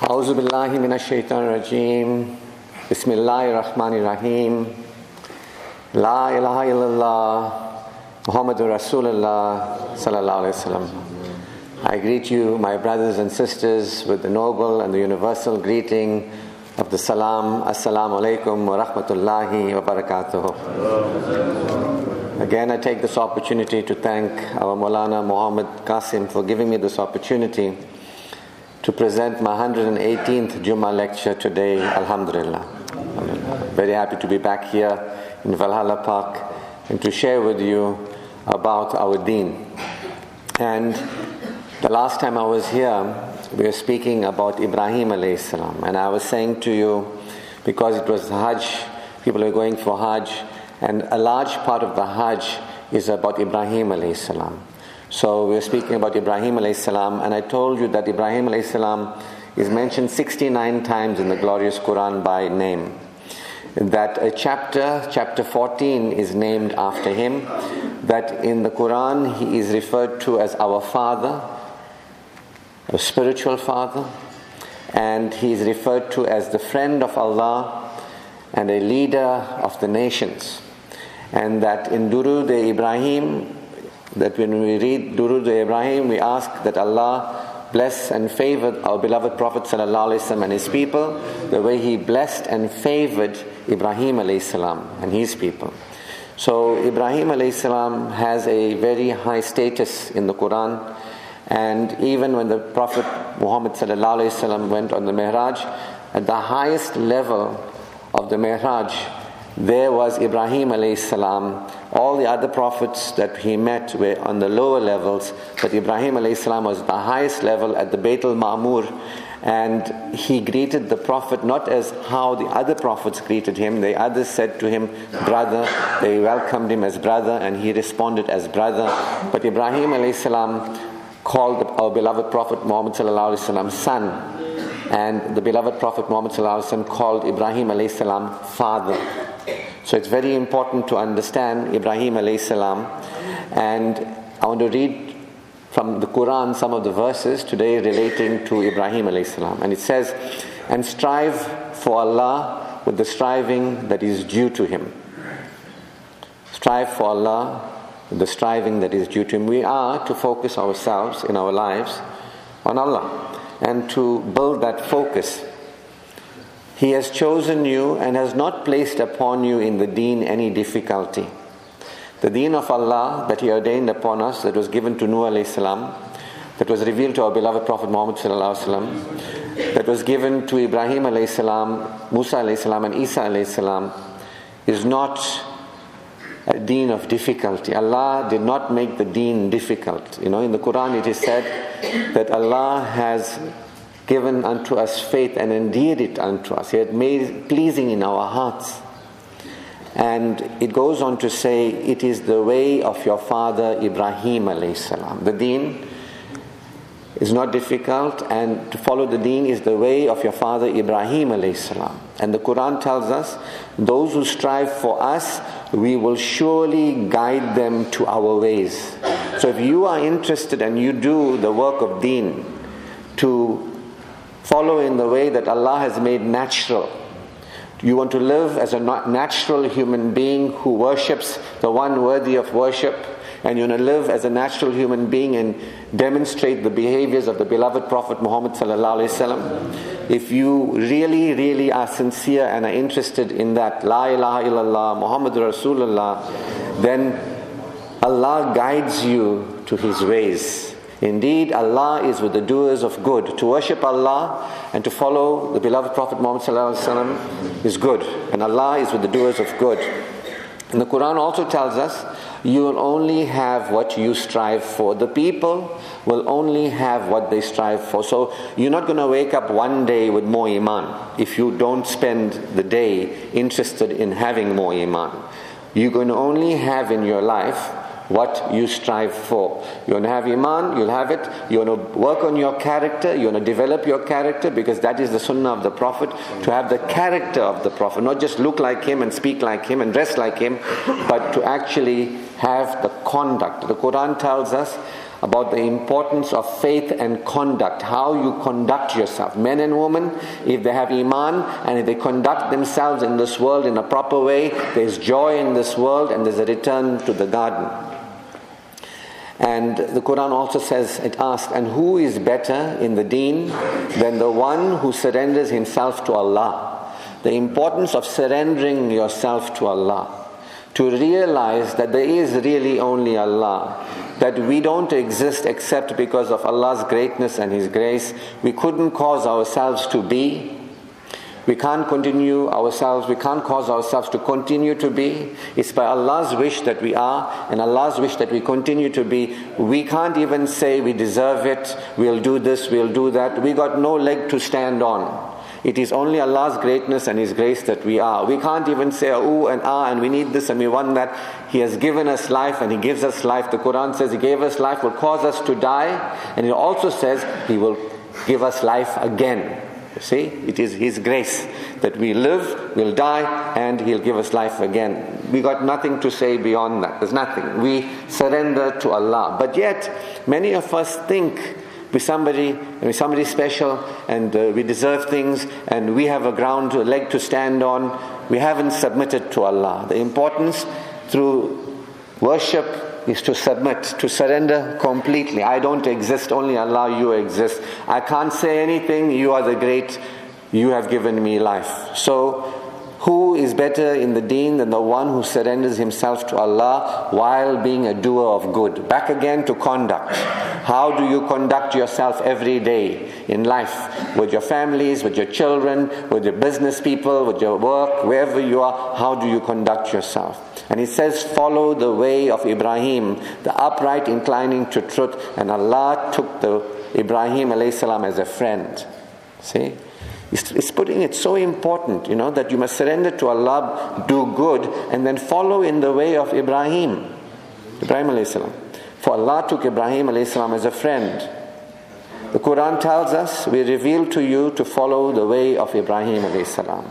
أعوذ بالله من الشيطان الرجيم بسم الله الرحمن الرحيم لا إله إلا الله محمد رسول الله صلى الله عليه وسلم I greet you, my brothers and sisters, with the noble and the universal greeting of the salam, assalamu alaikum wa rahmatullahi wa barakatuh. Again, I take this opportunity to thank our Maulana Muhammad Qasim for giving me this opportunity to present my 118th Juma lecture today, Alhamdulillah. Alhamdulillah. Very happy to be back here in Valhalla Park and to share with you about our deen. And the last time I was here, we were speaking about Ibrahim alayhi salam, and I was saying to you, because it was Hajj, people are going for Hajj, and a large part of the Hajj is about Ibrahim alayhi salam. So we were speaking about Ibrahim alayhi salam, and I told you that Ibrahim alayhi salam is mentioned 69 times in the glorious Quran by name. That a chapter, chapter 14, is named after him. That in the Quran he is referred to as our father, a spiritual father, and he is referred to as the friend of Allah and a leader of the nations. And that in Durud Ibrahim, that when we read Durud Ibrahim, we ask that Allah bless and favor our beloved Prophet ﷺ and his people the way he blessed and favored Ibrahim ﷺ and his people. So Ibrahim ﷺ has a very high status in the Quran. And even when the Prophet Muhammad ﷺ went on the Mihraj, at the highest level of the Mihraj, there was Ibrahim alayhi salam. All the other prophets that he met were on the lower levels, but Ibrahim alayhi salam was the highest level at the Beit al-Ma'mur. And he greeted the Prophet not as how the other prophets greeted him. The others said to him, brother. They welcomed him as brother, and he responded as brother. But Ibrahim alayhi salam called our beloved Prophet Muhammad sallallahu alaihi wasallam son, and the beloved Prophet Muhammad called Ibrahim salam father. So it's very important to understand Ibrahim salam, and I want to read from the Quran some of the verses today relating to Ibrahim salam, and it says, "And strive for Allah with the striving that is due to Him." Strive for Allah with the striving that is due to Him. We are to focus ourselves in our lives on Allah and to build that focus. He has chosen you and has not placed upon you in the deen any difficulty. The deen of Allah that He ordained upon us, that was given to Nuh salam, that was revealed to our beloved Prophet Muhammad wasallam, that was given to Ibrahim salam, Musa salam, and Isa salam, is not a deen of difficulty. Allah did not make the deen difficult. You know, in the Quran it is said that Allah has given unto us faith and endeared it unto us. He had made it pleasing in our hearts. And it goes on to say, it is the way of your father Ibrahim alayhi salam. The deen is not difficult and to follow the deen is the way of your father Ibrahim. And the Quran tells us, those who strive for us, we will surely guide them to our ways. So if you are interested and you do the work of deen to follow in the way that Allah has made natural, you want to live as a natural human being who worships the one worthy of worship, and you want to live as a natural human being and demonstrate the behaviors of the beloved Prophet Muhammad if you really, really are sincere and are interested in that La ilaha illallah Muhammad Rasulullah, then Allah guides you to His ways. Indeed, Allah is with the doers of good. To worship Allah and to follow the beloved Prophet Muhammad is good, and Allah is with the doers of good. The Quran also tells us you will only have what you strive for. The people will only have what they strive for. So you're not going to wake up one day with more iman if you don't spend the day interested in having more iman. You're going to only have in your life what you strive for. You want to have Iman, you'll have it. You want to work on your character, you want to develop your character because that is the sunnah of the Prophet to have the character of the Prophet, not just look like him and speak like him and dress like him, but to actually have the conduct. The Quran tells us about the importance of faith and conduct, how you conduct yourself. Men and women, if they have Iman and if they conduct themselves in this world in a proper way, there's joy in this world and there's a return to the garden. And the Quran also says, it asks, and who is better in the deen than the one who surrenders himself to Allah? The importance of surrendering yourself to Allah to realize that there is really only Allah, that we don't exist except because of Allah's greatness and His grace. We couldn't cause ourselves to be. We can't continue ourselves, we can't cause ourselves to continue to be. It's by Allah's wish that we are, and Allah's wish that we continue to be. We can't even say we deserve it, we'll do this, we'll do that. We got no leg to stand on. It is only Allah's greatness and His grace that we are. We can't even say ooh and ah and we need this and we want that. He has given us life and He gives us life. The Quran says He gave us life, will cause us to die, and it also says He will give us life again. You see, it is His grace that we live, we'll die, and He'll give us life again. We got nothing to say beyond that. There's nothing. We surrender to Allah. But yet, many of us think we're somebody, we're somebody special, and uh, we deserve things, and we have a ground, a leg to stand on. We haven't submitted to Allah. The importance through worship is to submit, to surrender completely. I don't exist, only Allah, you exist. I can't say anything, you are the great, you have given me life. So who is better in the deen than the one who surrenders himself to Allah while being a doer of good? Back again to conduct. How do you conduct yourself every day in life? With your families, with your children, with your business people, with your work, wherever you are, how do you conduct yourself? And he says, follow the way of Ibrahim, the upright inclining to truth. And Allah took the Ibrahim as a friend. See? He's putting it so important, you know, that you must surrender to Allah, do good, and then follow in the way of Ibrahim. Ibrahim salam. For Allah took Ibrahim salam as a friend. The Quran tells us, we reveal to you to follow the way of Ibrahim salam.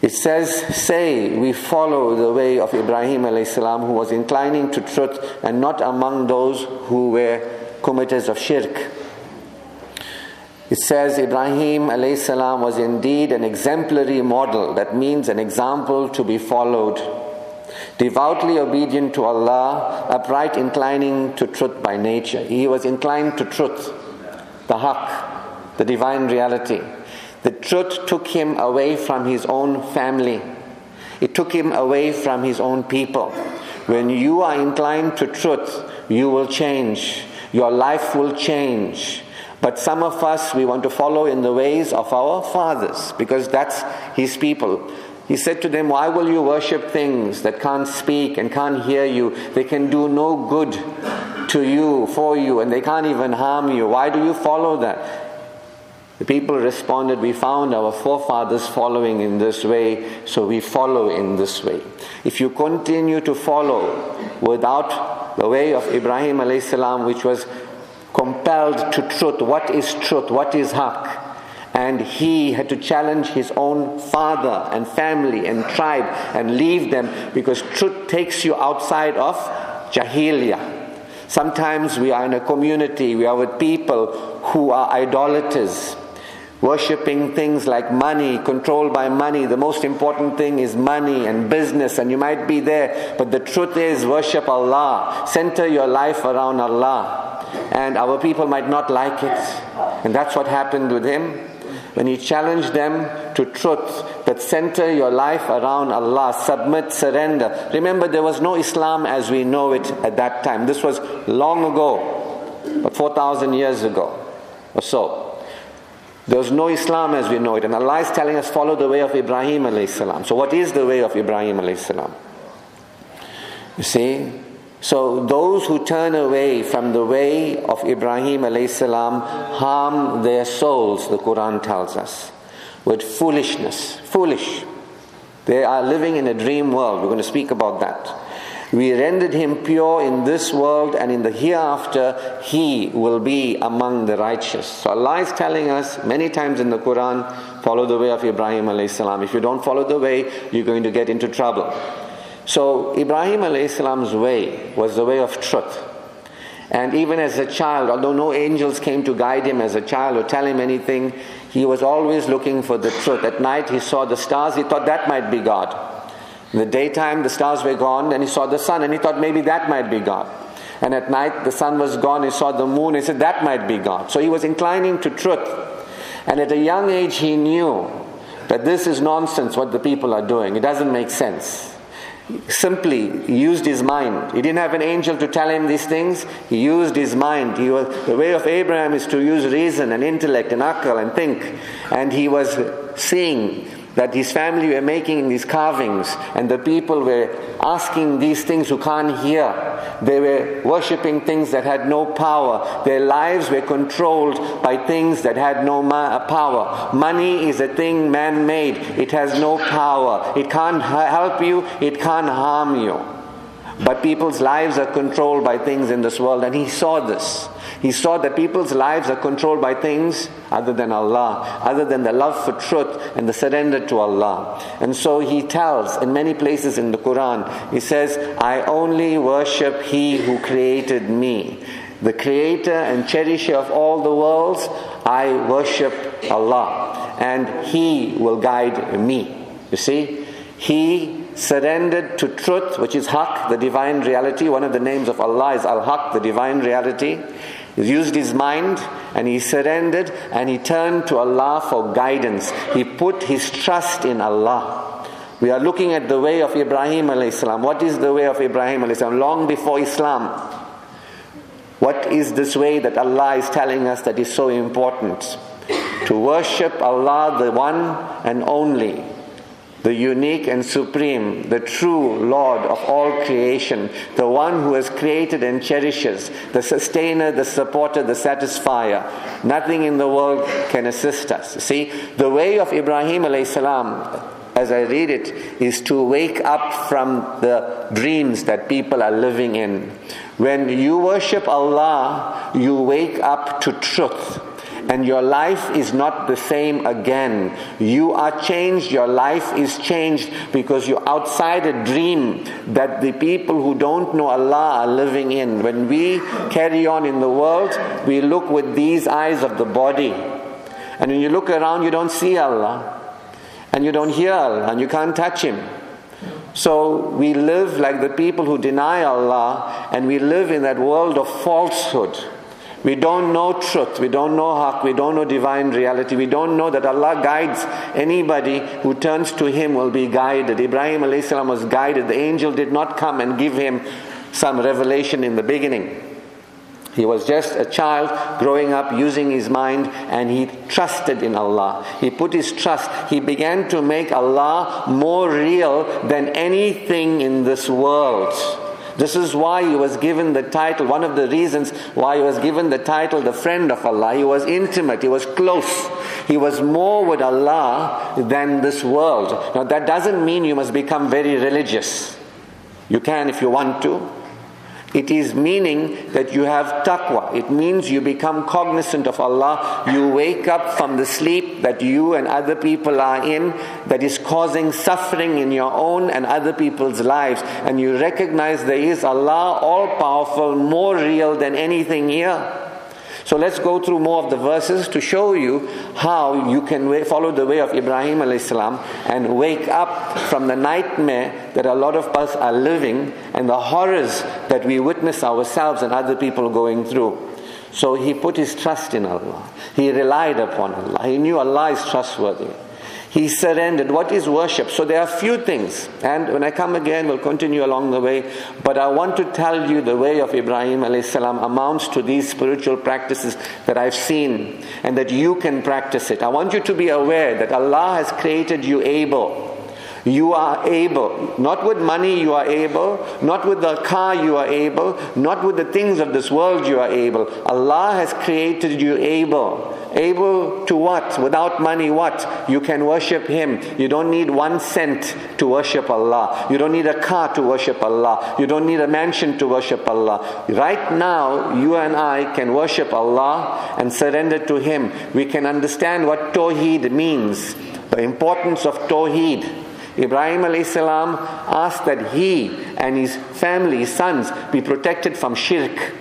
It says, say, we follow the way of Ibrahim salam, who was inclining to truth and not among those who were committers of shirk. It says Ibrahim salam was indeed an exemplary model, that means an example to be followed. Devoutly obedient to Allah, upright, inclining to truth by nature. He was inclined to truth, the haqq, the divine reality. The truth took him away from his own family, it took him away from his own people. When you are inclined to truth, you will change, your life will change. But some of us, we want to follow in the ways of our fathers because that's his people. He said to them, Why will you worship things that can't speak and can't hear you? They can do no good to you, for you, and they can't even harm you. Why do you follow that? The people responded, We found our forefathers following in this way, so we follow in this way. If you continue to follow without the way of Ibrahim, salam, which was compelled to truth. What is truth? What is haqq? And he had to challenge his own father and family and tribe and leave them because truth takes you outside of jahiliyyah. Sometimes we are in a community, we are with people who are idolaters, worshipping things like money, controlled by money. The most important thing is money and business, and you might be there, but the truth is worship Allah, center your life around Allah and our people might not like it. And that's what happened with him. When he challenged them to truth, that center your life around Allah, submit, surrender. Remember, there was no Islam as we know it at that time. This was long ago, but 4,000 years ago or so. There was no Islam as we know it. And Allah is telling us, follow the way of Ibrahim alayhi salam. So what is the way of Ibrahim alayhi salam? You see, so those who turn away from the way of Ibrahim alayhi salam harm their souls, the Quran tells us, with foolishness. Foolish. They are living in a dream world. We're going to speak about that. We rendered him pure in this world and in the hereafter he will be among the righteous. So Allah is telling us many times in the Quran, follow the way of Ibrahim salam. If you don't follow the way, you're going to get into trouble. So Ibrahim Salam's way was the way of truth. And even as a child, although no angels came to guide him as a child or tell him anything, he was always looking for the truth. At night, he saw the stars, he thought that might be God. In the daytime, the stars were gone, and he saw the sun, and he thought maybe that might be God. And at night, the sun was gone, he saw the moon, he said that might be God. So he was inclining to truth. And at a young age, he knew that this is nonsense what the people are doing. It doesn't make sense. Simply used his mind. He didn't have an angel to tell him these things. He used his mind. He was, the way of Abraham is to use reason and intellect and akal and think. And he was seeing that his family were making these carvings and the people were asking these things who can't hear. They were worshipping things that had no power. Their lives were controlled by things that had no ma- uh, power. Money is a thing man made, it has no power. It can't help you, it can't harm you. But people's lives are controlled by things in this world, and he saw this. He saw that people's lives are controlled by things other than Allah, other than the love for truth and the surrender to Allah. And so he tells in many places in the Quran, he says, I only worship He who created me. The creator and cherisher of all the worlds, I worship Allah. And He will guide me. You see? He surrendered to truth, which is Haq, the divine reality. One of the names of Allah is Al Haq, the divine reality. He used his mind and he surrendered and he turned to Allah for guidance. He put his trust in Allah. We are looking at the way of Ibrahim alayhi What is the way of Ibrahim alayhi Long before Islam. What is this way that Allah is telling us that is so important? To worship Allah, the one and only the unique and supreme, the true Lord of all creation, the one who has created and cherishes, the sustainer, the supporter, the satisfier. Nothing in the world can assist us. See, the way of Ibrahim alayhi salam, as I read it, is to wake up from the dreams that people are living in. When you worship Allah, you wake up to truth and your life is not the same again. You are changed, your life is changed because you're outside a dream that the people who don't know Allah are living in. When we carry on in the world, we look with these eyes of the body. And when you look around, you don't see Allah. And you don't hear Allah, and you can't touch Him. So we live like the people who deny Allah, and we live in that world of falsehood we don't know truth. We don't know haqq. We don't know divine reality. We don't know that Allah guides anybody who turns to Him will be guided. Ibrahim salam was guided. The angel did not come and give him some revelation in the beginning. He was just a child growing up using his mind and he trusted in Allah. He put his trust. He began to make Allah more real than anything in this world. This is why he was given the title, one of the reasons why he was given the title, the friend of Allah. He was intimate, he was close. He was more with Allah than this world. Now, that doesn't mean you must become very religious. You can if you want to. It is meaning that you have taqwa. It means you become cognizant of Allah. You wake up from the sleep that you and other people are in that is causing suffering in your own and other people's lives. And you recognize there is Allah all powerful, more real than anything here. So let's go through more of the verses to show you how you can follow the way of Ibrahim salam and wake up from the nightmare that a lot of us are living and the horrors that we witness ourselves and other people going through. So he put his trust in Allah. He relied upon Allah. He knew Allah is trustworthy. He surrendered. What is worship? So there are few things. And when I come again, we'll continue along the way. But I want to tell you the way of Ibrahim salam amounts to these spiritual practices that I've seen and that you can practice it. I want you to be aware that Allah has created you able. You are able. Not with money you are able, not with the car you are able, not with the things of this world you are able. Allah has created you able. Able to what? Without money, what? You can worship Him. You don't need one cent to worship Allah. You don't need a car to worship Allah. You don't need a mansion to worship Allah. Right now, you and I can worship Allah and surrender to Him. We can understand what Tawheed means, the importance of Tawheed Ibrahim salam asked that he and his family, his sons, be protected from shirk.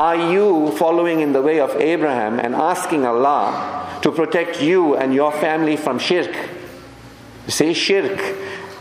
Are you following in the way of Abraham and asking Allah to protect you and your family from shirk? Say shirk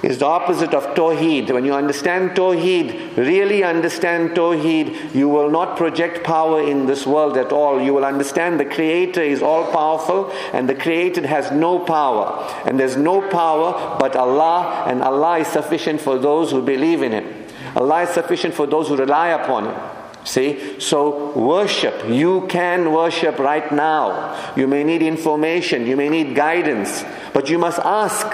is the opposite of Tawheed. When you understand Tawheed, really understand Tawheed, you will not project power in this world at all. You will understand the Creator is all powerful and the created has no power. And there's no power but Allah, and Allah is sufficient for those who believe in Him. Allah is sufficient for those who rely upon Him. See? So worship. You can worship right now. You may need information, you may need guidance, but you must ask.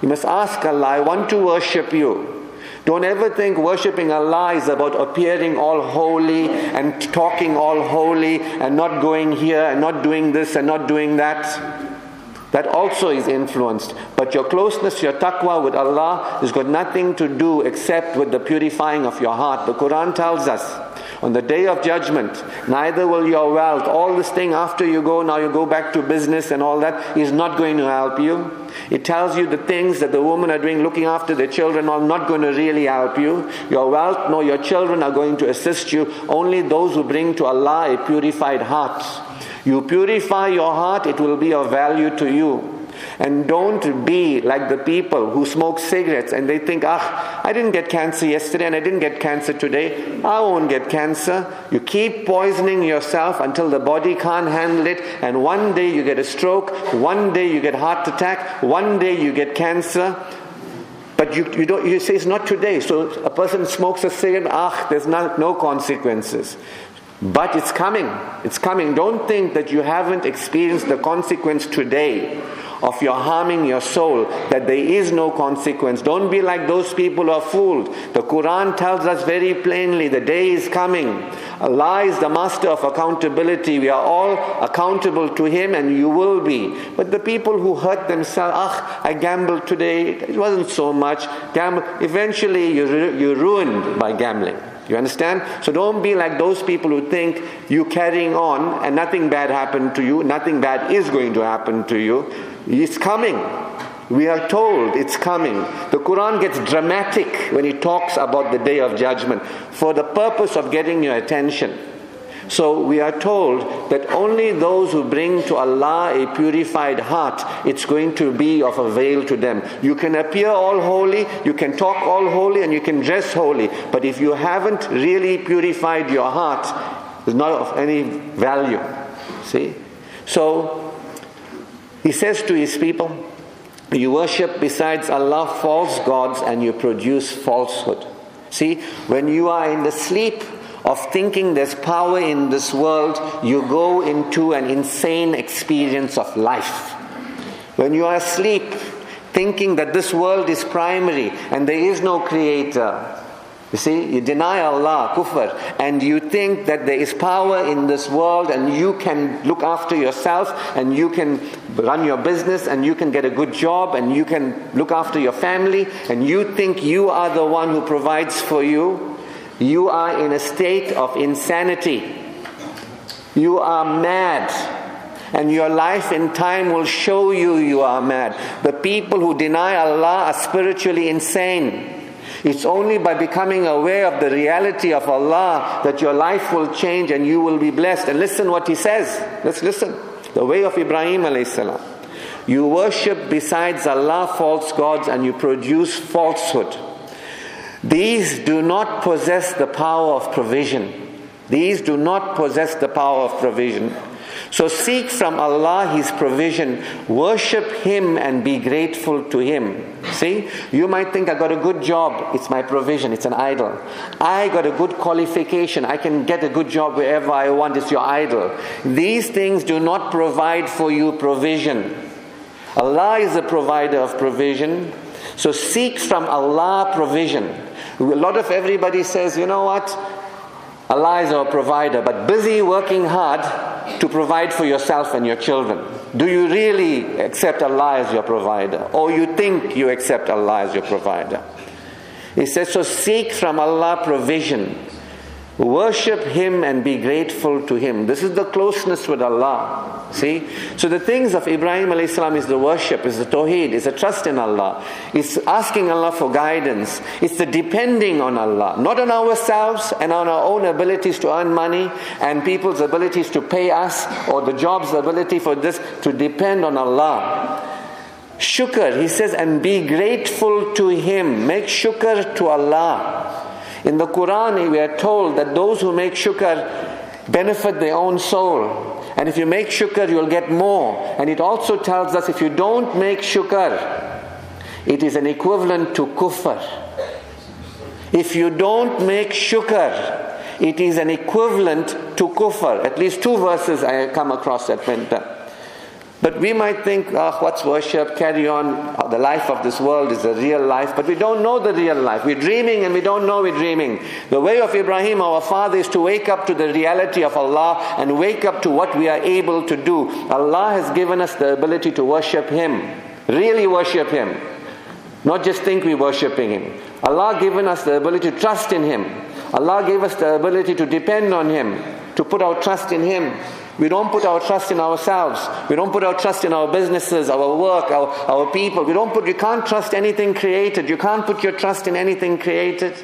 You must ask Allah, I want to worship you. Don't ever think worshipping Allah is about appearing all holy and talking all holy and not going here and not doing this and not doing that. That also is influenced. But your closeness, your taqwa with Allah has got nothing to do except with the purifying of your heart. The Quran tells us on the day of judgment, neither will your wealth, all this thing after you go, now you go back to business and all that, is not going to help you. It tells you the things that the women are doing, looking after their children, are not going to really help you. Your wealth nor your children are going to assist you. Only those who bring to Allah a purified heart. You purify your heart, it will be of value to you. And don't be like the people who smoke cigarettes and they think, ah, I didn't get cancer yesterday and I didn't get cancer today. I won't get cancer. You keep poisoning yourself until the body can't handle it. And one day you get a stroke. One day you get heart attack. One day you get cancer. But you, you, don't, you say it's not today. So a person smokes a cigarette, ah, there's not, no consequences. But it's coming. It's coming. Don't think that you haven't experienced the consequence today of your harming your soul, that there is no consequence. Don't be like those people who are fooled. The Quran tells us very plainly the day is coming. Allah is the master of accountability. We are all accountable to Him and you will be. But the people who hurt themselves, ah, I gambled today, it wasn't so much. Gamble. Eventually you're, you're ruined by gambling. You understand? So don't be like those people who think you're carrying on and nothing bad happened to you, nothing bad is going to happen to you. It's coming. We are told it's coming. The Quran gets dramatic when it talks about the day of judgment for the purpose of getting your attention. So we are told that only those who bring to Allah a purified heart, it's going to be of avail to them. You can appear all holy, you can talk all holy, and you can dress holy. But if you haven't really purified your heart, it's not of any value. See? So he says to his people, You worship besides Allah false gods and you produce falsehood. See, when you are in the sleep of thinking there's power in this world, you go into an insane experience of life. When you are asleep, thinking that this world is primary and there is no creator, you see, you deny Allah, kufr, and you think that there is power in this world and you can look after yourself and you can run your business and you can get a good job and you can look after your family and you think you are the one who provides for you. You are in a state of insanity. You are mad. And your life and time will show you you are mad. The people who deny Allah are spiritually insane. It's only by becoming aware of the reality of Allah that your life will change and you will be blessed. And listen what he says. Let's listen. The way of Ibrahim alayhi. You worship besides Allah false gods and you produce falsehood. These do not possess the power of provision. These do not possess the power of provision. So seek from Allah His provision, worship Him and be grateful to Him. See, you might think I got a good job, it's my provision, it's an idol. I got a good qualification, I can get a good job wherever I want, it's your idol. These things do not provide for you provision. Allah is the provider of provision. So seek from Allah provision. A lot of everybody says, you know what? Allah is our provider, but busy working hard to provide for yourself and your children. Do you really accept Allah as your provider? Or you think you accept Allah as your provider? He says, so seek from Allah provision. Worship Him and be grateful to Him. This is the closeness with Allah. See? So the things of Ibrahim salam is the worship, is the tawheed, is the trust in Allah. is asking Allah for guidance. It's the depending on Allah. Not on ourselves and on our own abilities to earn money and people's abilities to pay us or the job's ability for this, to depend on Allah. Shukr, he says, and be grateful to Him. Make shukr to Allah. In the Quran, we are told that those who make shukr benefit their own soul. And if you make shukr, you'll get more. And it also tells us if you don't make shukr, it is an equivalent to kufr. If you don't make shukr, it is an equivalent to kufr. At least two verses I come across that went but we might think, oh, what's worship? Carry on. The life of this world is the real life. But we don't know the real life. We're dreaming and we don't know we're dreaming. The way of Ibrahim, our father, is to wake up to the reality of Allah and wake up to what we are able to do. Allah has given us the ability to worship Him. Really worship Him. Not just think we're worshipping Him. Allah given us the ability to trust in Him. Allah gave us the ability to depend on Him, put our trust in Him. We don't put our trust in ourselves. We don't put our trust in our businesses, our work, our, our people. We don't put, you can't trust anything created. You can't put your trust in anything created.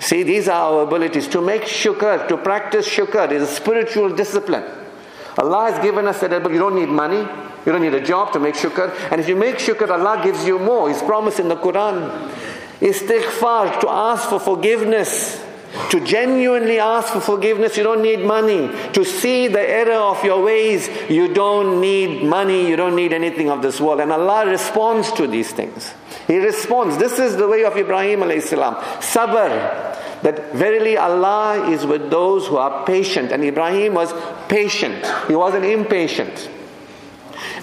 See, these are our abilities. To make shukr, to practice shukr is a spiritual discipline. Allah has given us that ability. You don't need money. You don't need a job to make shukr. And if you make shukr, Allah gives you more. He's promised in the Quran. Istighfar, to ask for forgiveness. To genuinely ask for forgiveness, you don't need money. To see the error of your ways, you don't need money, you don't need anything of this world. And Allah responds to these things. He responds. This is the way of Ibrahim alayhi salam. Sabr. That verily Allah is with those who are patient. And Ibrahim was patient. He wasn't impatient.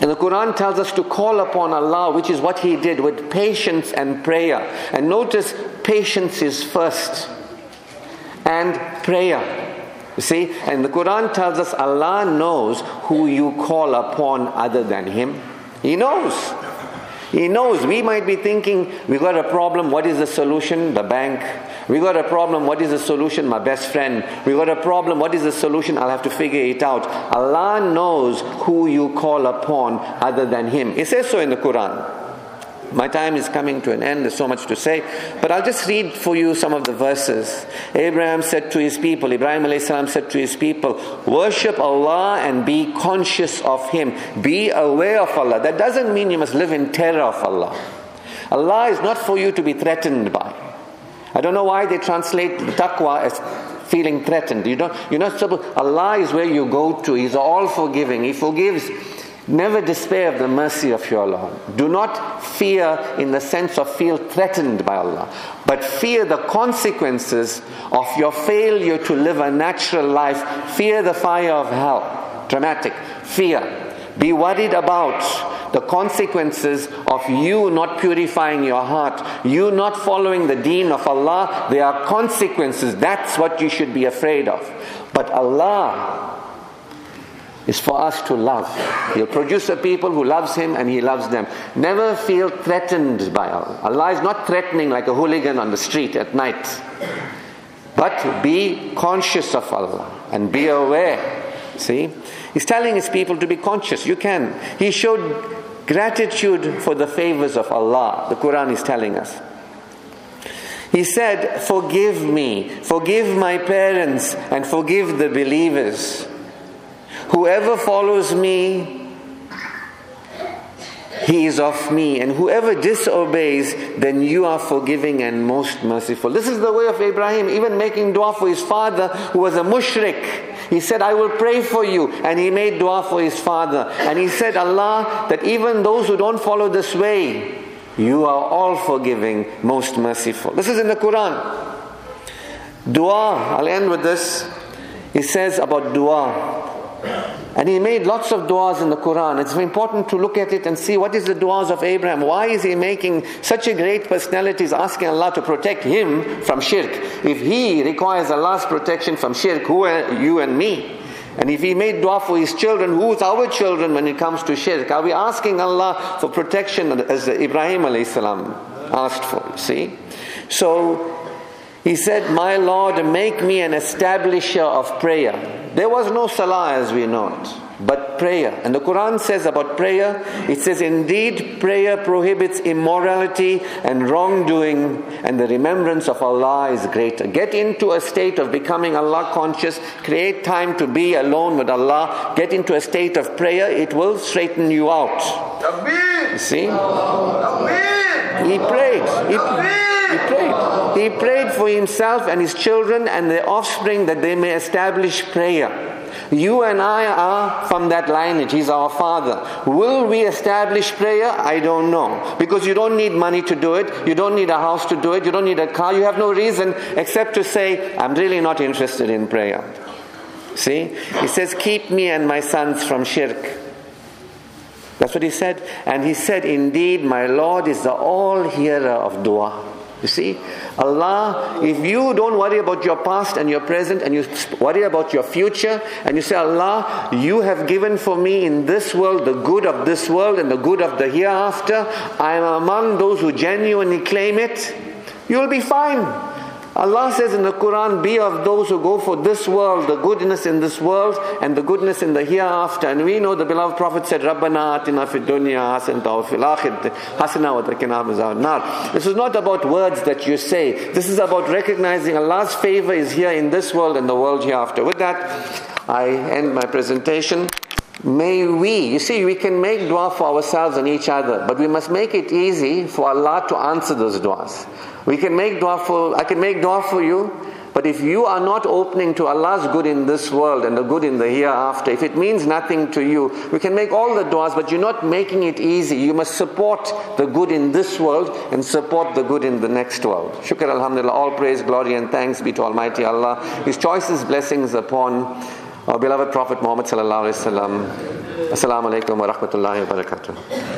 And the Quran tells us to call upon Allah, which is what he did with patience and prayer. And notice, patience is first and prayer. You see, and the Quran tells us Allah knows who you call upon other than Him. He knows. He knows. We might be thinking, we got a problem, what is the solution? The bank. We got a problem, what is the solution? My best friend. We got a problem, what is the solution? I'll have to figure it out. Allah knows who you call upon other than Him. It says so in the Quran. My time is coming to an end, there's so much to say, but I'll just read for you some of the verses. Abraham said to his people, Ibrahim salam said to his people, Worship Allah and be conscious of Him. Be aware of Allah. That doesn't mean you must live in terror of Allah. Allah is not for you to be threatened by. I don't know why they translate taqwa as feeling threatened. You don't, you're not supposed, Allah is where you go to. He's all forgiving. He forgives Never despair of the mercy of your Lord. Do not fear in the sense of feel threatened by Allah, but fear the consequences of your failure to live a natural life. Fear the fire of hell. Dramatic. Fear. Be worried about the consequences of you not purifying your heart, you not following the deen of Allah. There are consequences. That's what you should be afraid of. But Allah is for us to love. He'll produce a people who loves him and he loves them. Never feel threatened by Allah. Allah is not threatening like a hooligan on the street at night. But be conscious of Allah and be aware. See? He's telling his people to be conscious. You can. He showed gratitude for the favors of Allah. The Quran is telling us. He said, Forgive me, forgive my parents, and forgive the believers. Whoever follows me, he is of me. And whoever disobeys, then you are forgiving and most merciful. This is the way of Abraham, even making dua for his father, who was a mushrik. He said, I will pray for you. And he made dua for his father. And he said, Allah, that even those who don't follow this way, you are all forgiving, most merciful. This is in the Quran. Dua, I'll end with this. He says about dua. And he made lots of du'as in the Quran. It's important to look at it and see what is the du'as of Abraham. Why is he making such a great personality, is asking Allah to protect him from shirk? If he requires Allah's protection from shirk, who are you and me? And if he made dua for his children, who's our children when it comes to shirk? Are we asking Allah for protection as Ibrahim salam asked for? See? So He said, My Lord, make me an establisher of prayer. There was no salah as we know it, but prayer. And the Quran says about prayer, it says, Indeed, prayer prohibits immorality and wrongdoing, and the remembrance of Allah is greater. Get into a state of becoming Allah conscious, create time to be alone with Allah, get into a state of prayer, it will straighten you out. You see? He prayed. He, he prayed. He prayed for himself and his children and their offspring that they may establish prayer. You and I are from that lineage. He's our father. Will we establish prayer? I don't know. Because you don't need money to do it. You don't need a house to do it. You don't need a car. You have no reason except to say, I'm really not interested in prayer. See? He says, Keep me and my sons from shirk. That's what he said. And he said, Indeed, my Lord is the all hearer of dua. You see, Allah, if you don't worry about your past and your present and you worry about your future and you say, Allah, you have given for me in this world the good of this world and the good of the hereafter, I am among those who genuinely claim it, you'll be fine. Allah says in the Quran, be of those who go for this world, the goodness in this world and the goodness in the hereafter. And we know the beloved Prophet said, Rabbana atina fid dunya hasana wa. This is not about words that you say. This is about recognizing Allah's favor is here in this world and the world hereafter. With that, I end my presentation. May we, you see, we can make dua for ourselves and each other, but we must make it easy for Allah to answer those duas. We can make dua for, I can make dua for you, but if you are not opening to Allah's good in this world and the good in the hereafter, if it means nothing to you, we can make all the duas, but you're not making it easy. You must support the good in this world and support the good in the next world. Shukr Alhamdulillah, all praise, glory and thanks be to Almighty Allah. His choicest blessings upon our beloved Prophet Muhammad sallallahu alaihi wasallam. Assalamu alaikum wa rahmatullahi wa barakatuh.